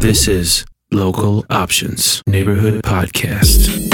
This is Local Options Neighborhood Podcast.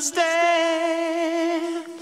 Waiting,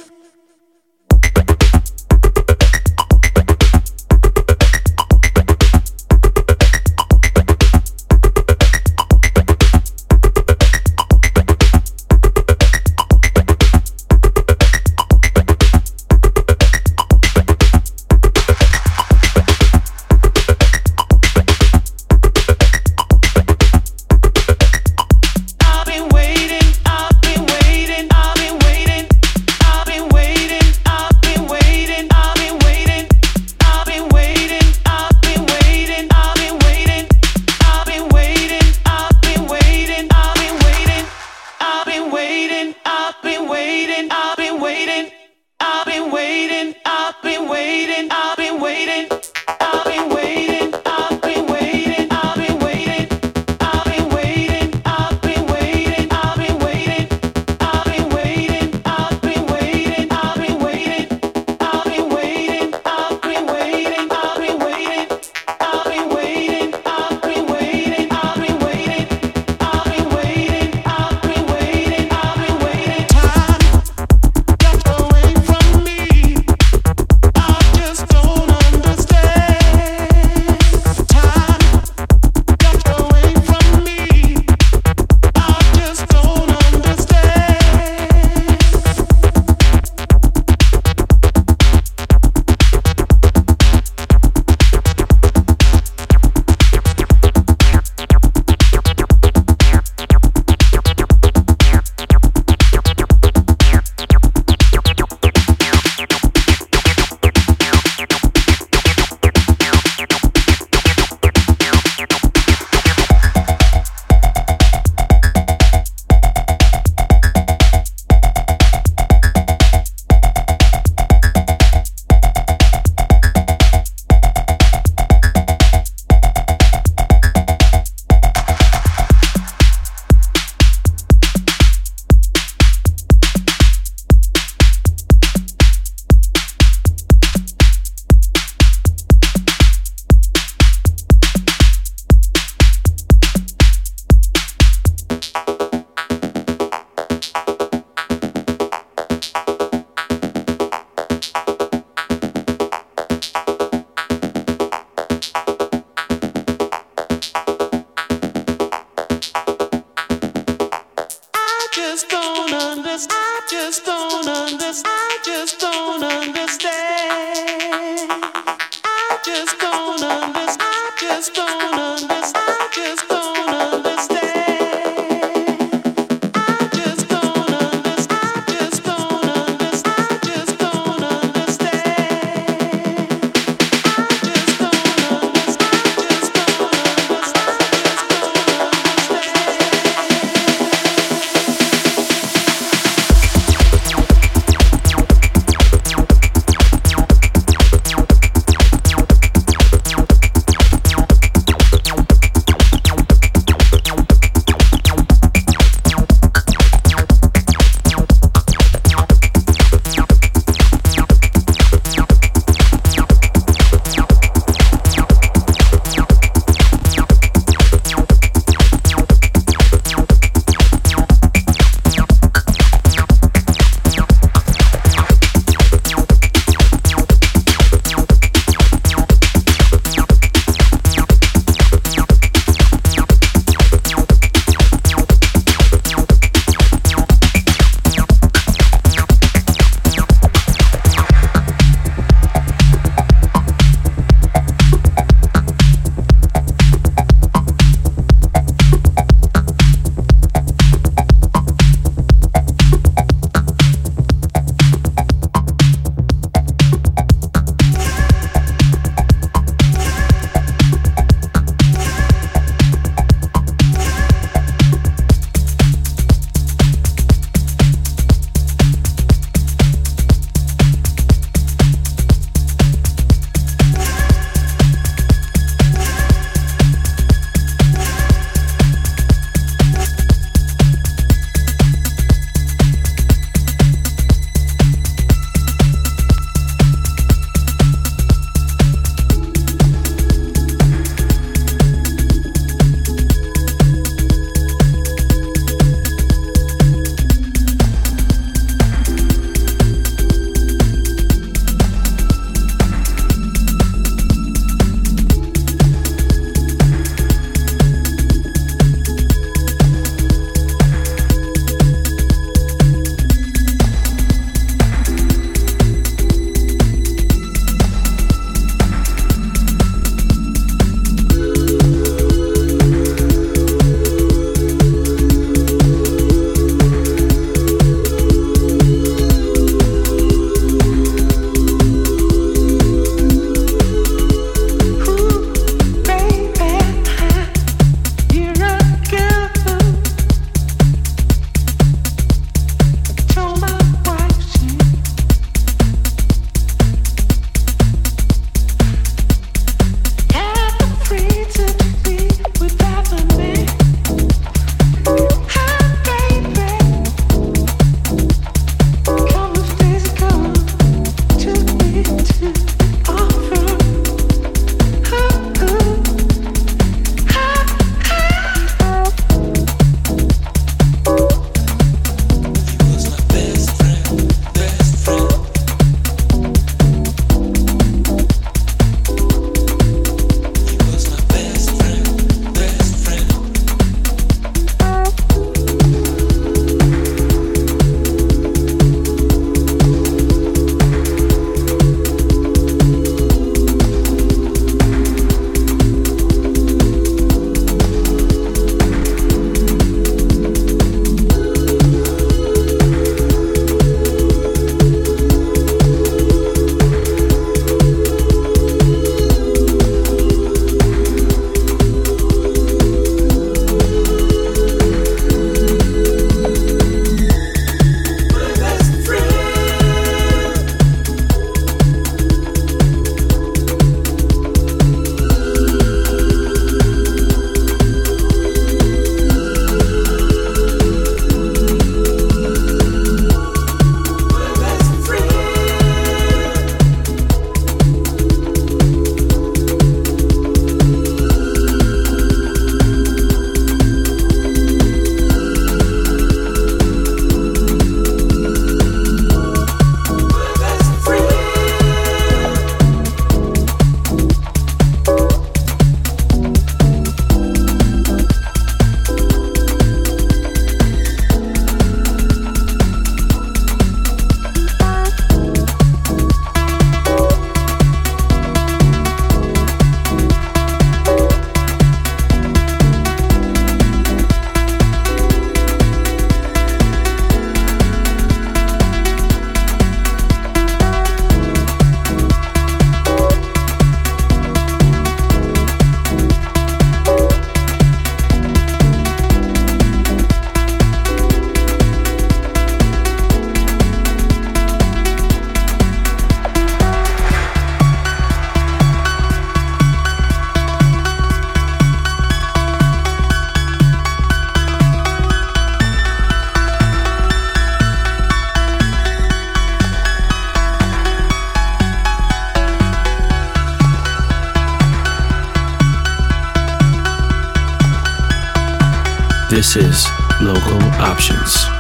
Is Local Options.